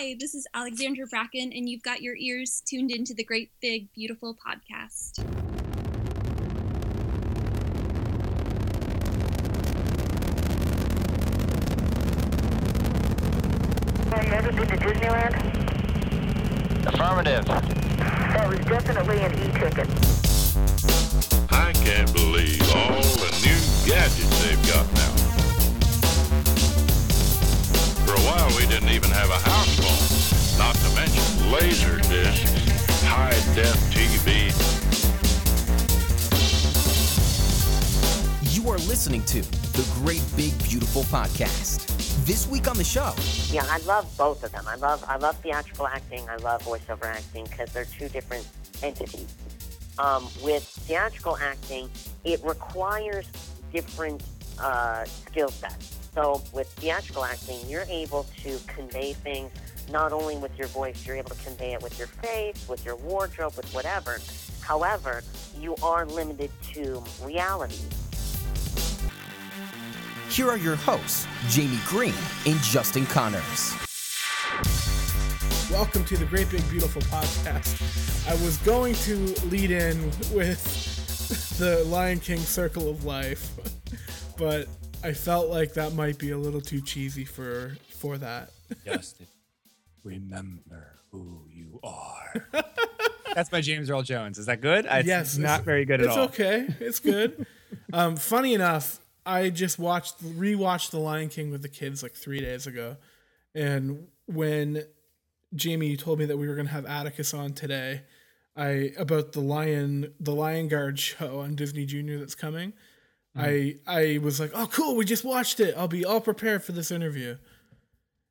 Hi, this is Alexandra Bracken, and you've got your ears tuned into the Great Big Beautiful podcast. Have you ever been to Disneyland? Affirmative. That was definitely an e-ticket. I can't believe all the new gadgets they've got now. While, we didn't even have a house phone, not to mention laser discs, high def TV. You are listening to the Great Big Beautiful Podcast. This week on the show, Yeah, I love both of them. I love I love theatrical acting. I love voiceover acting because they're two different entities. Um, with theatrical acting, it requires different uh, skill sets. So with theatrical acting, you're able to convey things not only with your voice, you're able to convey it with your face, with your wardrobe, with whatever. However, you are limited to reality. here are your hosts, Jamie Greene and Justin Connors. Welcome to the Great Big Beautiful Podcast. I was going to lead in with the Lion King Circle of Life, but I felt like that might be a little too cheesy for for that. Justin, remember who you are. That's by James Earl Jones. Is that good? It's yes, not very good at all. it's okay. It's good. um, funny enough, I just watched rewatched The Lion King with the kids like three days ago, and when Jamie told me that we were gonna have Atticus on today, I about the Lion the Lion Guard show on Disney Junior that's coming. I I was like, oh cool, we just watched it. I'll be all prepared for this interview.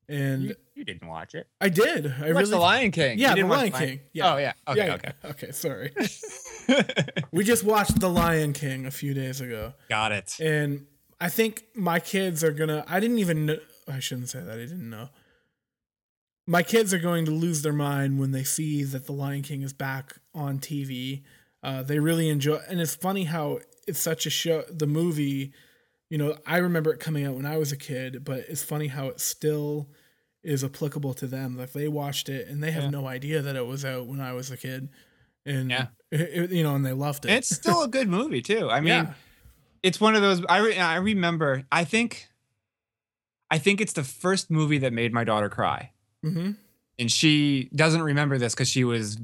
And You, you didn't watch it. I did. I You really watched The Lion King. Yeah, The Lion King. Yeah. Oh yeah. Okay. Yeah, Okay. Okay, sorry. we just watched The Lion King a few days ago. Got it. And I think my kids are gonna. I didn't even. Know, I shouldn't say that. I didn't know. My kids are going to lose their mind when they see that the Lion King is back on TV. Uh, they really enjoy, and it's funny how it's such a show. The movie, you know, I remember it coming out when I was a kid, but it's funny how it still is applicable to them. Like they watched it and they have Yeah. no idea that it was out when I was a kid, and Yeah. it- you know, and they loved it. And it's still a good movie too. I mean, yeah, it's one of those. I re, I remember. I think. I think it's the first movie that made my daughter cry. hmm and she doesn't remember this because she was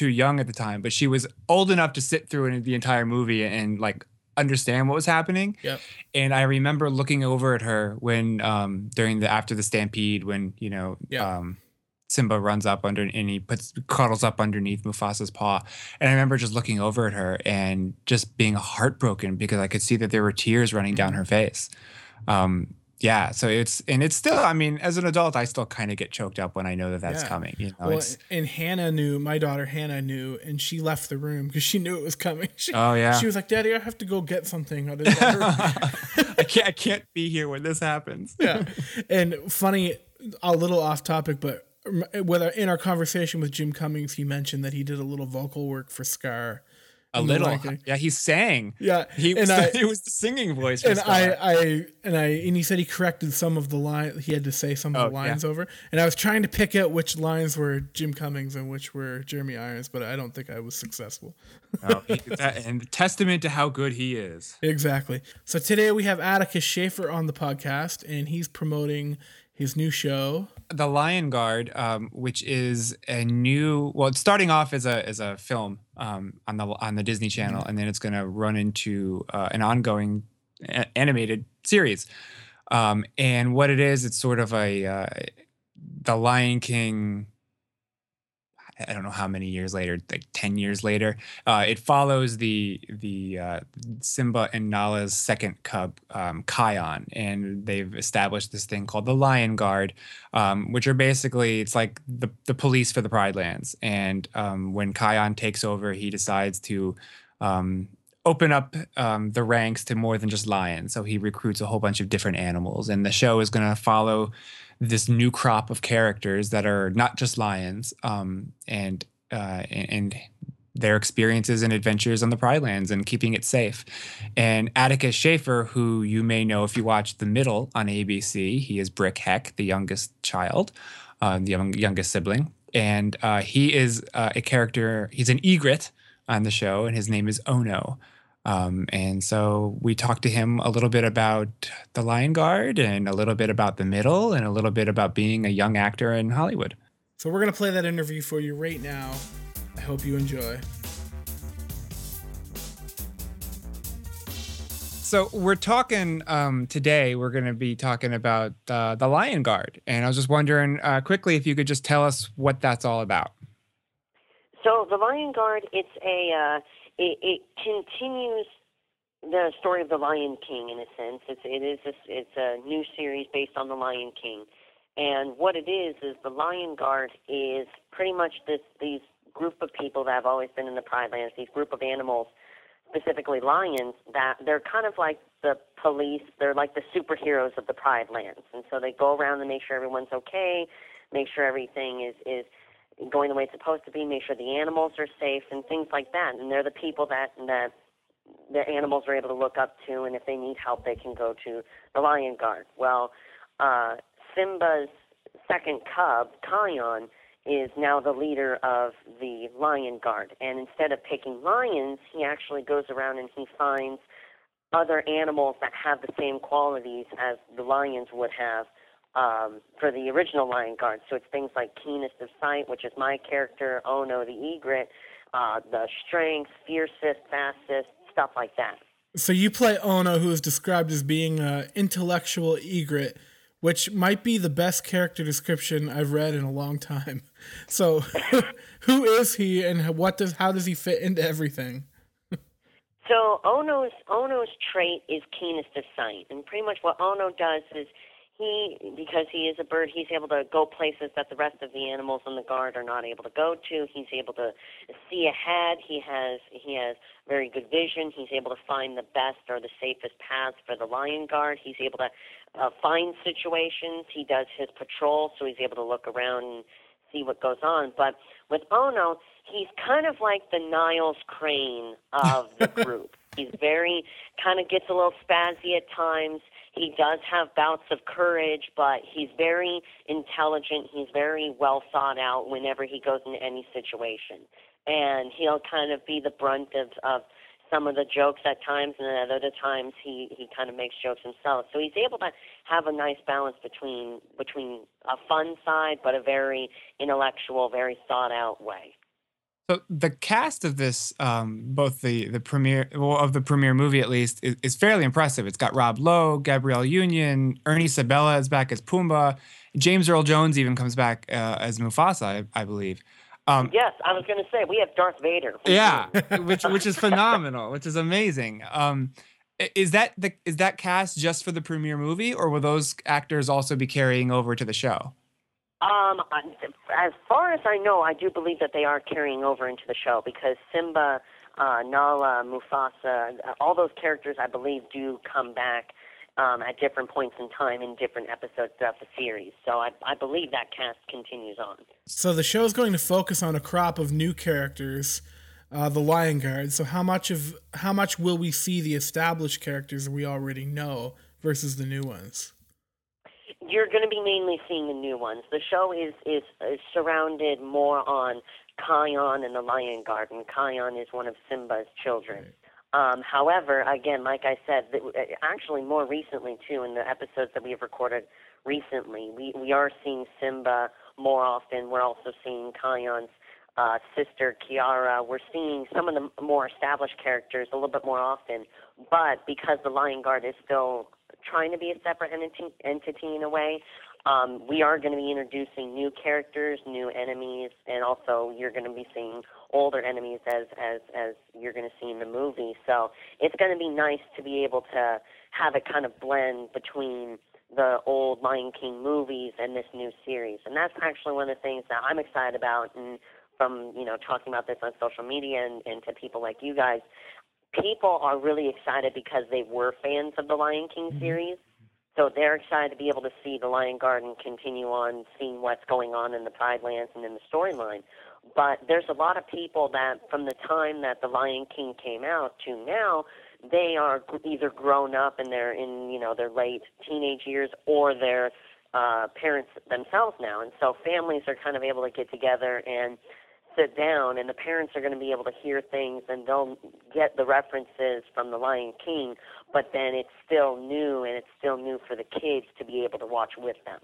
too young at the time but she was old enough to sit through the entire movie and like understand what was happening Yep. and i remember looking over at her when um during the after the stampede when you know Yeah. um simba runs up under and he puts cuddles up underneath mufasa's paw and i remember just looking over at her and just being heartbroken because i could see that there were tears running down her face um yeah so it's and it's still i mean as an adult i still kind of get choked up when i know that that's Yeah. coming you know Well, it's and Hannah knew, my daughter Hannah knew, and she left the room because she knew it was coming. She, oh yeah she was like, Daddy, I have to go get something. i can't i can't be here when this happens yeah. And funny, a little off topic, but whether in our conversation with Jim Cummings, he mentioned that he did a little vocal work for Scar. A little yeah he sang Yeah. he was, and I, the, he was the singing voice and. I, I, and I, and he said he corrected some of the line. He had to say some of Oh, the yeah. lines over, and I was trying to pick out which lines were Jim Cummings and which were Jeremy Irons, but I don't think I was successful. Oh, he- that- and testament to how good he is Exactly. So today we have Atticus Shaffer on the podcast, and he's promoting his new show. The Lion Guard, um, which is a new. Well, it's starting off as a as a film um, on the on the Disney Channel, and then it's going to run into uh, an ongoing a- animated series. Um, and what it is, it's sort of a uh, the Lion King. I don't know how many years later, like ten years later. Uh, it follows the the uh, Simba and Nala's second cub, um, Kion, and they've established this thing called the Lion Guard, um, which are basically it's like the the police for the Pride Lands. And um, when Kion takes over, he decides to um, open up um, the ranks to more than just lions. So he recruits a whole bunch of different animals, and the show is going to follow this new crop of characters that are not just lions, um, and uh, and their experiences and adventures on the Pride Lands and keeping it safe. And Atticus Shaffer, who you may know if you watch The Middle on ABC, he is Brick Heck, the youngest child. uh, the young, youngest sibling, and uh, he is uh, a character. He's an egret on the show, and his name is Ono. Um, and so we talked to him a little bit about the Lion Guard and a little bit about the middle and a little bit about being a young actor in Hollywood. So we're gonna play that interview for you right now. I hope you enjoy. So we're talking um, today. We're going to be talking about uh, the Lion Guard, and I was just wondering uh, quickly if you could just tell us what that's all about. So the Lion Guard, it's a uh, it, it continues the story of the Lion King in a sense. It's it is a, it's a new series based on the Lion King, and what it is is the Lion Guard is pretty much this these group of people that have always been in the Pride Lands. These group of animals, specifically lions, that they're kind of like the police. They're like the superheroes of the Pride Lands, and so they go around and make sure everyone's okay, make sure everything is is going the way it's supposed to be, make sure the animals are safe and things like that. And they're the people that that the animals are able to look up to, and if they need help, they can go to the lion guard. Well, uh, Simba's second cub, Kion, is now the leader of the lion guard. And instead of picking lions, he actually goes around and he finds other animals that have the same qualities as the lions would have um, for the original Lion Guard. So it's things like keenest of sight, which is my character, Ono the egret, uh, the strength, fiercest, fastest, stuff like that. So you play Ono, who is described as being an intellectual egret, which might be the best character description I've read in a long time. So, who is he, and what does how does he fit into everything? so Ono's Ono's trait is keenest of sight, and pretty much what Ono does is he because he is a bird he's able to go places that the rest of the animals in the guard are not able to go to. He's able to see ahead. He has he has very good vision. He's able to find the best or the safest paths for the lion guard. He's able to uh, find situations. He does his patrol so he's able to look around and see what goes on. But with ono he's kind of like the niles crane of the group. He's very kind of gets a little spazzy at times he does have bouts of courage, but he's very intelligent. He's very well thought out whenever he goes into any situation. And he'll kind of be the brunt of, of some of the jokes at times, and at other times he, he kind of makes jokes himself. So he's able to have a nice balance between between a fun side, but a very intellectual, very thought out way. So the cast of this, um, both the the premiere well, of the premiere movie at least, is, is, fairly impressive. It's got Rob Lowe, Gabrielle Union, Ernie Sabella is back as Pumbaa, James Earl Jones even comes back uh, as Mufasa, I, I believe. Um, yes, I was going to say we have Darth Vader. Yeah, which which is phenomenal, which is amazing. Um, is that the is that cast just for the premiere movie, or will those actors also be carrying over to the show? Um, as far as I know, I do believe that they are carrying over into the show because Simba, uh, Nala, Mufasa, all those characters, I believe, do come back um, at different points in time in different episodes throughout the series. So I, I believe that cast continues on. So the show is going to focus on a crop of new characters, uh, the Lion Guard. So how much of how much will we see the established characters we already know versus the new ones? You're going to be mainly seeing the new ones. The show is is, is surrounded more on Kion and the Lion Guard. Kion is one of Simba's children. Um, however, again, like I said, actually more recently too, in the episodes that we have recorded recently, we we are seeing Simba more often. We're also seeing Kion's uh, sister Kiara. We're seeing some of the more established characters a little bit more often, but because the Lion Guard is still trying to be a separate entity, entity in a way. Um, we are going to be introducing new characters, new enemies, and also you're going to be seeing older enemies as as as you're going to see in the movie. So it's going to be nice to be able to have a kind of blend between the old Lion King movies and this new series, and that's actually one of the things that I'm excited about. And from you know talking about this on social media and, and to people like you guys, people are really excited because they were fans of the Lion King mm-hmm. series. So they're excited to be able to see the Lion Guard continue on, seeing what's going on in the Pride Lands and in the storyline. But there's a lot of people that, from the time that the Lion King came out to now, they are either grown up and they're in, you know, their late teenage years, or they're uh, parents themselves now, and so families are kind of able to get together and sit down, and the parents are going to be able to hear things, and they'll get the references from The Lion King, but then it's still new, and it's still new for the kids to be able to watch with them.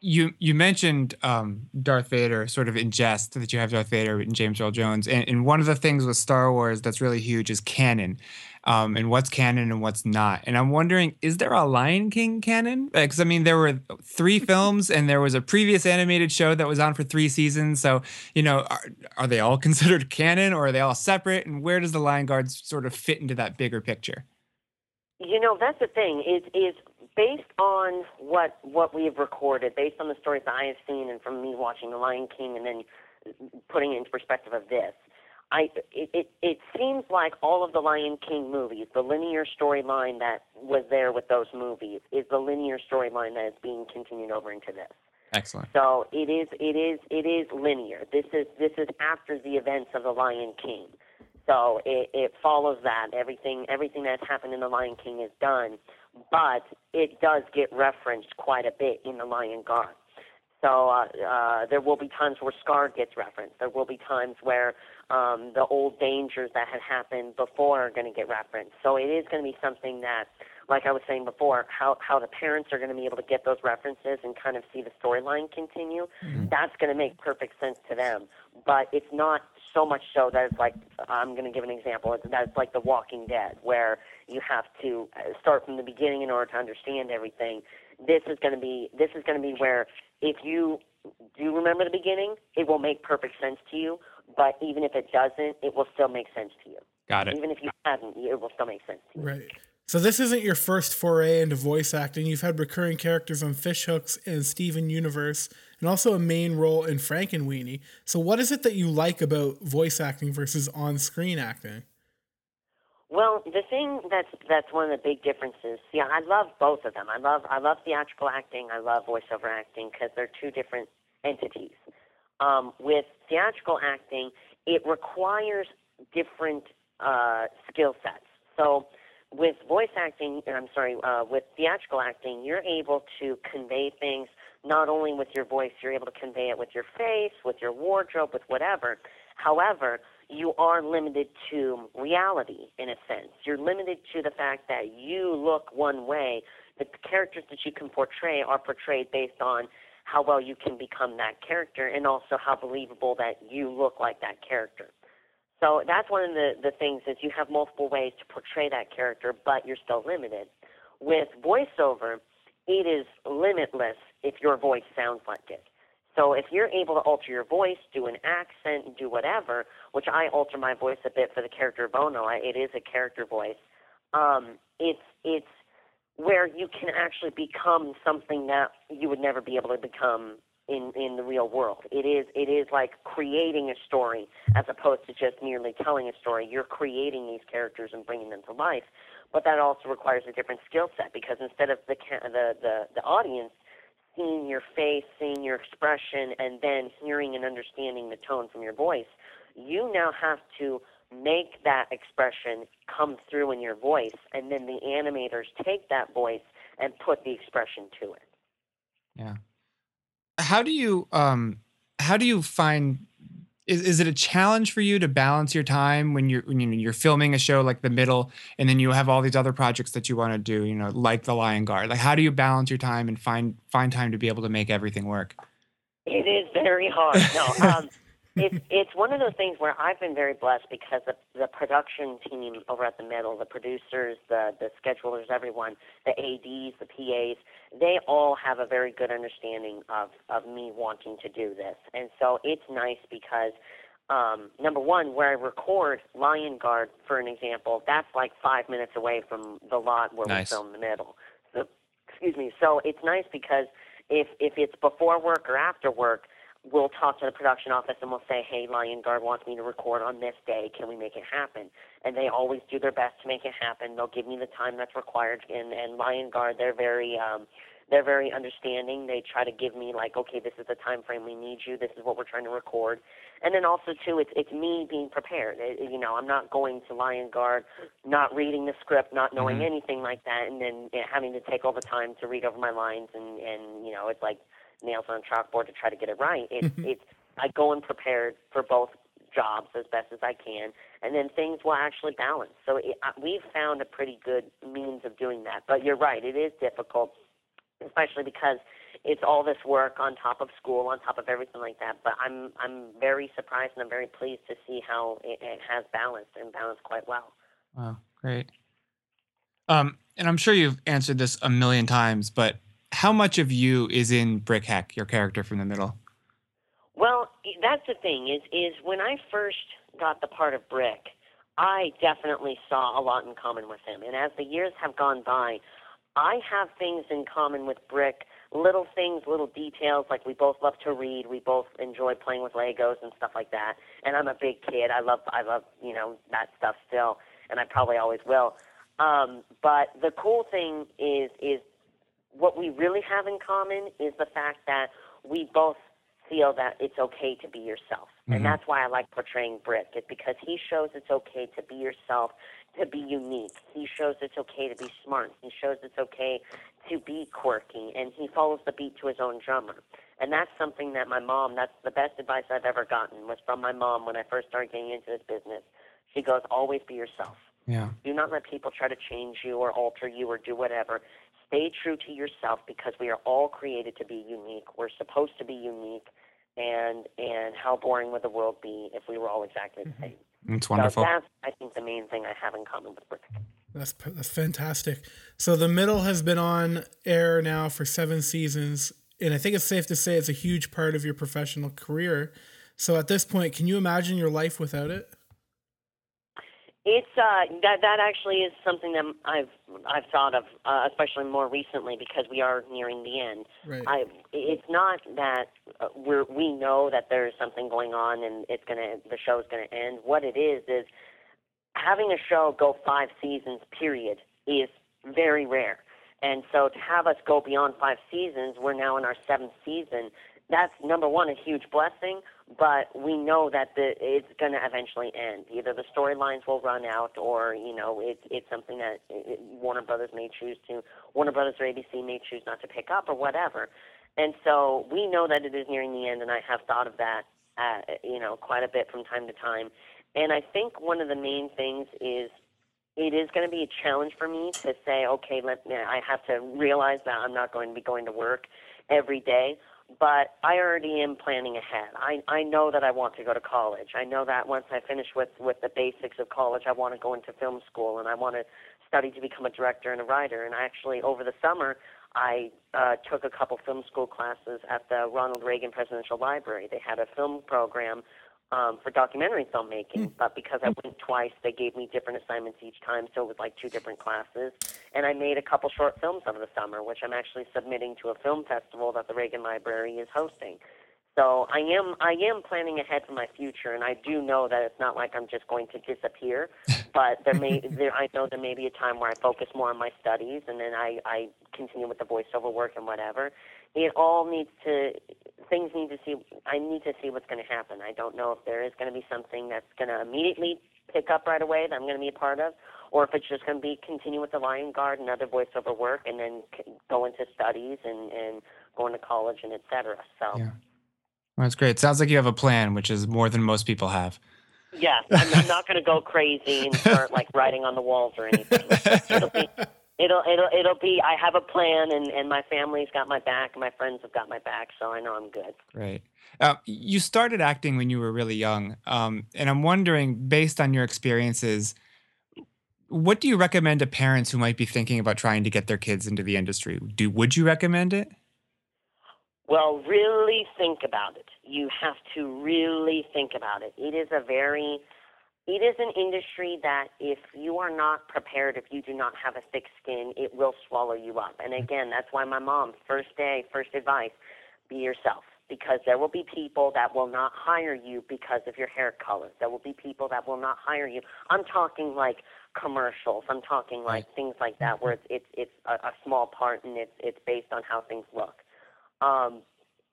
you you mentioned um, Darth Vader sort of in jest that you have Darth Vader and James Earl Jones, and, and one of the things with Star Wars that's really huge is canon, um, and what's canon and what's not. And I'm wondering, is there a Lion King canon? Because I mean, there were three films, and there was a previous animated show that was on for three seasons. So you know, are, are they all considered canon, or are they all separate? And where does the Lion Guards sort of fit into that bigger picture? You know, that's the thing. Is is based on what what we have recorded, based on the stories that I have seen, and from me watching The Lion King, and then putting it into perspective of this. I it, it it seems like all of the Lion King movies, the linear storyline that was there with those movies, is the linear storyline that is being continued over into this. Excellent. So it is it is it is linear. This is this is after the events of the Lion King. So it, it follows that everything everything that's happened in the Lion King is done, but it does get referenced quite a bit in the Lion Guard. So uh, uh, there will be times where Scar gets referenced. There will be times where um, the old dangers that had happened before are going to get referenced. So it is going to be something that, like I was saying before, how how the parents are going to be able to get those references and kind of see the storyline continue. That's going to make perfect sense to them. But it's not so much so that it's like I'm going to give an example. It's, that it's like The Walking Dead, where you have to uh, start from the beginning in order to understand everything. This is going to be this is going to be where if you do remember the beginning, it will make perfect sense to you. But even if it doesn't, it will still make sense to you. Got it. Even if you hadn't, it will still make sense to you. Right. So this isn't your first foray into voice acting. You've had recurring characters on Fish Hooks and Steven Universe, and also a main role in Frankenweenie. So what is it that you like about voice acting versus on-screen acting? Well, the thing that's that's one of the big differences. Yeah, I love both of them. I love I love theatrical acting. I love voiceover acting because they're two different entities. Um, with theatrical acting, it requires different uh, skill sets. So, with voice acting, I'm sorry, uh, with theatrical acting, you're able to convey things not only with your voice, you're able to convey it with your face, with your wardrobe, with whatever. However, you are limited to reality in a sense. You're limited to the fact that you look one way. The characters that you can portray are portrayed based on how well you can become that character and also how believable that you look like that character. So that's one of the, the things is you have multiple ways to portray that character, but you're still limited. With voiceover, it is limitless if your voice sounds like it. So if you're able to alter your voice, do an accent, do whatever, which I alter my voice a bit for the character Ono, I, it is a character voice. Um, it's it's where you can actually become something that you would never be able to become in in the real world. It is it is like creating a story as opposed to just merely telling a story. You're creating these characters and bringing them to life, but that also requires a different skill set because instead of the the the, the audience seeing your face, seeing your expression, and then hearing and understanding the tone from your voice, you now have to make that expression come through in your voice, and then the animators take that voice and put the expression to it. Yeah. How do you um how do you find is, is it a challenge for you to balance your time when you're when you- you're filming a show like The Middle and then you have all these other projects that you want to do, you know, like The Lion Guard? Like how do you balance your time and find find time to be able to make everything work? It is very hard. No, um, it's it's one of those things where I've been very blessed because the the production team over at the middle, the producers, the the schedulers, everyone, the ads, the PAs, they all have a very good understanding of of me wanting to do this, and so it's nice because. Um, number one, where I record Lion Guard, for an example, that's like five minutes away from the lot where Nice. we film the middle. So, excuse me. So it's nice because if if it's before work or after work, we'll talk to the production office and we'll say, "Hey, Lion Guard wants me to record on this day. Can we make it happen?" And they always do their best to make it happen. They'll give me the time that's required. And and Lion Guard, they're very um, they're very understanding. They try to give me like, okay, this is the time frame we need you. This is what we're trying to record. And then also too, it's it's me being prepared. It, you know, I'm not going to Lion Guard, not reading the script, not knowing Mhm. anything like that, and then you know, having to take all the time to read over my lines and and you know, it's like nails on a chalkboard to try to get it right. It's it's I go in prepared for both jobs as best as I can, and then things will actually balance. So it, uh, we've found a pretty good means of doing that. But you're right, it is difficult, especially because it's all this work on top of school, on top of everything like that. But I'm I'm very surprised and I'm very pleased to see how it, it has balanced and balanced quite well. Wow, great. Um, and I'm sure you've answered this a million times, but how much of you is in Brick Heck, your character from the middle? Well, that's the thing is is when I first got the part of Brick, I definitely saw a lot in common with him. And as the years have gone by, I have things in common with Brick, little things, little details like we both love to read, we both enjoy playing with Legos and stuff like that. And I'm a big kid. I love I love, you know, that stuff still, and I probably always will. Um, but the cool thing is is what we really have in common is the fact that we both feel that it's okay to be yourself. Mhm. And that's why I like portraying Brick, is because he shows it's okay to be yourself, to be unique. He shows it's okay to be smart. He shows it's okay to be quirky, and he follows the beat to his own drummer. And that's something that my mom, that's the best advice I've ever gotten, was from my mom when I first started getting into this business. She goes, always be yourself. Yeah. Do not let people try to change you or alter you or do whatever. Stay true to yourself because we are all created to be unique. We're supposed to be unique, and and how boring would the world be if we were all exactly the mm-hmm. same? It's wonderful. So that's I think the main thing I have in common with Brick. That's that's fantastic. So the middle has been on air now for seven seasons, and I think it's safe to say it's a huge part of your professional career. So at this point, can you imagine your life without it? It's uh that that actually is something that I've I've thought of, uh, especially more recently because we are nearing the end. Right. I it's not that uh, we're we know that there's something going on and it's gonna the show's gonna end. What it is is having a show go five seasons period is very rare. And so to have us go beyond five seasons, we're now in our seventh season. That's number one, a huge blessing, but we know that the it's going to eventually end. Either the storylines will run out, or you know, it's it's something that it, Warner Brothers may choose to, Warner Brothers or ABC may choose not to pick up, or whatever. And so we know that it is nearing the end, and I have thought of that, uh, you know, quite a bit from time to time. And I think one of the main things is it is going to be a challenge for me to say, okay, let me, I have to realize that I'm not going to be going to work every day. But I already am planning ahead. I I know that I want to go to college. I know that once I finish with with the basics of college, I want to go into film school and I want to study to become a director and a writer. And actually, over the summer, I uh, took a couple film school classes at the Ronald Reagan Presidential Library. They had a film program um, for documentary filmmaking, but because I went twice, they gave me different assignments each time, so it was like two different classes. And I made a couple short films over the summer, which I'm actually submitting to a film festival that the Reagan Library is hosting. So I am I am planning ahead for my future, and I do know that it's not like I'm just going to disappear. But there may there I know there may be a time where I focus more on my studies, and then I I continue with the voiceover work and whatever. It all needs to things need to see. I need to see what's going to happen. I don't know if there is going to be something that's going to immediately pick up right away that I'm going to be a part of, or if it's just going to be continue with the Lion Guard and other voiceover work, and then c- go into studies and and going to college and et cetera. So. Yeah. Well, that's great. Sounds like you have a plan, which is more than most people have. Yes, I'm, I'm not going to go crazy and start like writing on the walls or anything. It'll be, it'll, it'll, it'll be. I have a plan, and and my family's got my back, and my friends have got my back, so I know I'm good. Right. Uh, you started acting when you were really young, um, and I'm wondering, based on your experiences, what do you recommend to parents who might be thinking about trying to get their kids into the industry? Do would you recommend it? Well, really think about it. You have to really think about it. It is a very, it is an industry that if you are not prepared, if you do not have a thick skin, it will swallow you up. And again, that's why my mom, first day, first advice, be yourself. because there will be people that will not hire you because of your hair color. There will be people that will not hire you. I'm talking like commercials. I'm talking like things like that where it's it's, it's a, a small part and it's it's based on how things look. Um,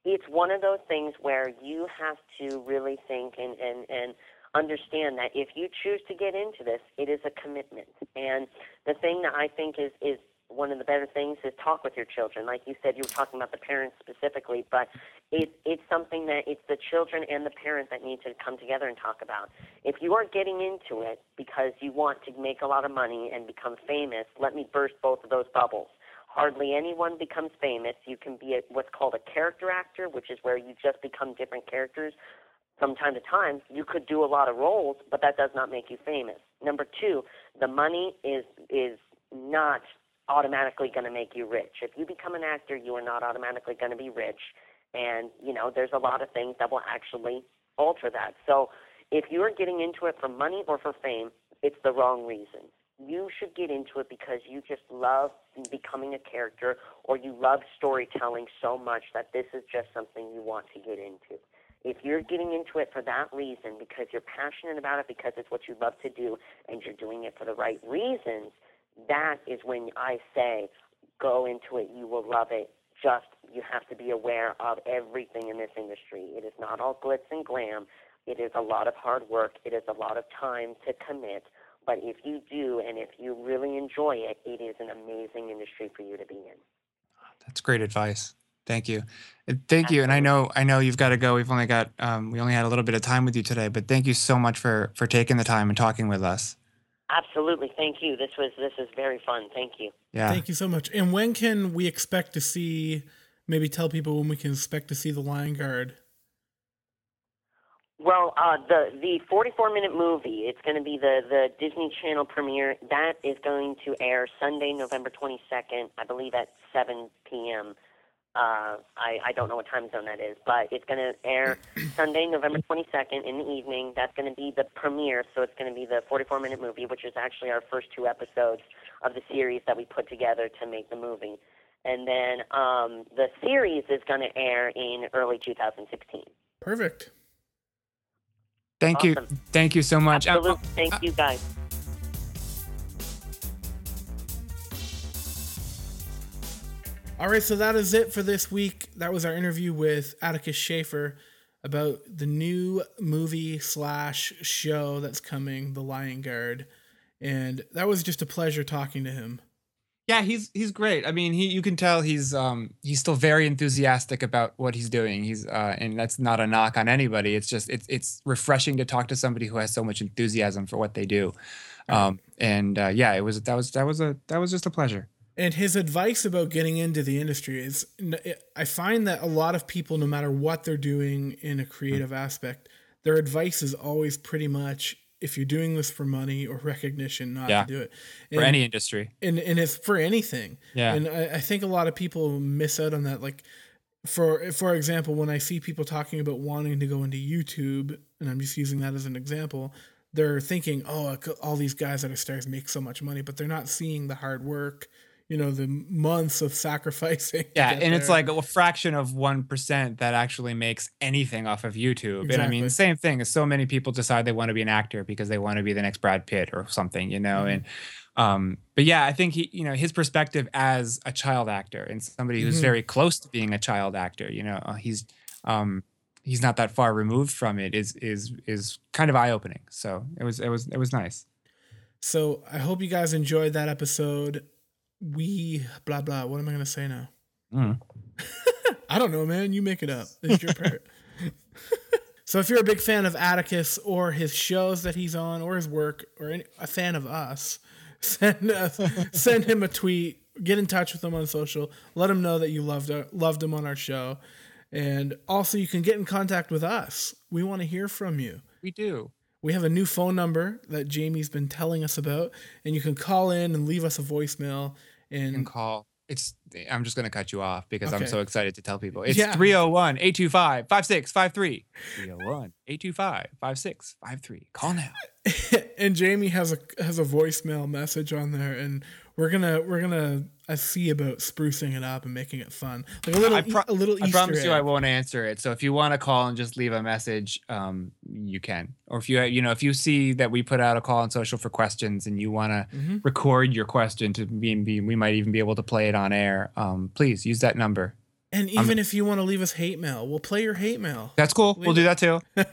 it's one of those things where you have to really think and, and, and understand that if you choose to get into this, it is a commitment. And the thing that I think is, is one of the better things is talk with your children. Like you said, you were talking about the parents specifically, but it, it's something that it's the children and the parent that need to come together and talk about. If you are getting into it because you want to make a lot of money and become famous, let me burst both of those bubbles hardly anyone becomes famous. You can be a, what's called a character actor, which is where you just become different characters. From time to time, you could do a lot of roles, but that does not make you famous. Number two, the money is is not automatically going to make you rich. If you become an actor, you are not automatically going to be rich, and you know there's a lot of things that will actually alter that. So, if you are getting into it for money or for fame, it's the wrong reason you should get into it because you just love becoming a character or you love storytelling so much that this is just something you want to get into. If you're getting into it for that reason, because you're passionate about it, because it's what you love to do, and you're doing it for the right reasons, that is when I say go into it. You will love it. Just you have to be aware of everything in this industry. It is not all glitz and glam. It is a lot of hard work. It is a lot of time to commit. But if you do, and if you really enjoy it, it is an amazing industry for you to be in. That's great advice. Thank you. And Thank you. And I know I know you've got to go. We've only got um, we only had a little bit of time with you today, but thank you so much for for taking the time and talking with us. Absolutely, thank you. This was this is very fun. Thank you. Yeah. Thank you so much. And when can we expect to see? Maybe tell people when we can expect to see the Lion Guard. Well, uh, the the 44 minute movie. It's going to be the the Disney Channel premiere. That is going to air Sunday, November 22nd. I believe at 7 p.m. Uh, I I don't know what time zone that is, but it's going to air Sunday, November 22nd in the evening. That's going to be the premiere. So it's going to be the 44 minute movie, which is actually our first two episodes of the series that we put together to make the movie. And then um, the series is going to air in early 2016. Perfect. Thank you. Thank you so much. Absolutely. Thank you, guys. All right, so that is it for this week. That was our interview with Atticus Shaffer about the new movie slash show that's coming, The Lion Guard, and that was just a pleasure talking to him. Yeah, he's he's great. I mean, he you can tell he's um he's still very enthusiastic about what he's doing. He's uh and that's not a knock on anybody. It's just it's it's refreshing to talk to somebody who has so much enthusiasm for what they do. Um and uh, yeah, it was that was that was a that was just a pleasure. And his advice about getting into the industry is I find that a lot of people, no matter what they're doing in a creative hmm. aspect, their advice is always pretty much if you're doing this for money or recognition, not Yeah. to do it. For any industry. and and it's for anything. Yeah. And I, I think a lot of people miss out on that. Like for for example, when I see people talking about wanting to go into YouTube, and I'm just using that as an example, they're thinking, oh, all these guys that are stars make so much money, but they're not seeing the hard work, you know, the months of sacrificing. Yeah, and it's like a fraction of 1% that actually makes anything off of YouTube. And I mean, Exactly. same thing as so many people decide they want to be an actor because they want to be the next Brad Pitt or something, you know? And, um, but yeah, I think he, you know, his perspective as a child actor and somebody who's Mhm. very close to being a child actor, you know, uh, he's, um, he's not that far removed from it is, is, is kind of eye opening. So it was, it was, it was nice. So I hope you guys enjoyed that episode. We blah blah. What am I gonna say now? Mm. I don't know, man. You make it up. It's your part. so if you're a big fan of Atticus or his shows that he's on or his work or any, a fan of us, send us, send him a tweet. Get in touch with him on social. Let him know that you loved our, loved him on our show, and also you can get in contact with us. We want to hear from you. We do. We have a new phone number that Jamie's been telling us about, and you can call in and leave us a voicemail. And And call. It's I'm just going to cut you off because I'm so excited to tell people. It's Yeah. 301 825 5653. 301 825 5653. Call now. and Jamie has a has a voicemail message on there, and we're gonna we're gonna I see about sprucing it up and making it fun, like a little I, pro- a little. Easter I promise you I won't answer it. So if you want to call and just leave a message, um, you can. Or if you you know if you see that we put out a call on social for questions and you want to Mm-hmm. record your question to be, and be we might even be able to play it on air. Um, please use that number. And even if you want to leave us hate mail, we'll play your hate mail. That's cool. We'll do that too.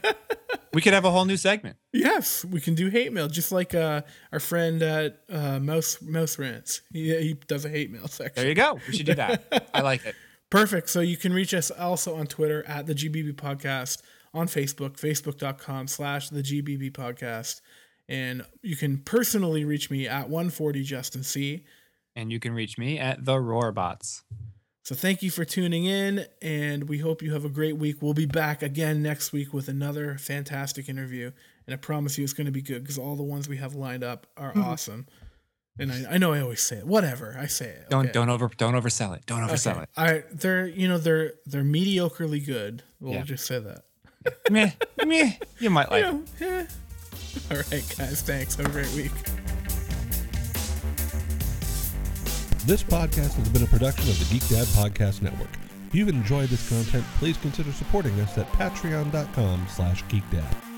we could have a whole new segment. Yes, we can do hate mail, just like uh, our friend at uh, Mouse Mouse Rants. He, he does a hate mail section. There you go. We should do that. I like it. Perfect. So you can reach us also on Twitter at the GBB Podcast, on Facebook, facebook.com slash the GBB Podcast. And you can personally reach me at 140 Justin C. And you can reach me at the Roarbots. So thank you for tuning in, and we hope you have a great week. We'll be back again next week with another fantastic interview, and I promise you it's going to be good because all the ones we have lined up are mm-hmm. awesome. And I, I know I always say it. Whatever I say it. Don't okay? don't over don't oversell it. Don't oversell Okay. it. I they're you know they're they're mediocrely good. We'll Yeah. just say that. meh, meh. You might like. You know. All right, guys. Thanks. Have a great week. This podcast has been a production of the Geek Dad Podcast Network. If you've enjoyed this content, please consider supporting us at patreon.com slash geekdad.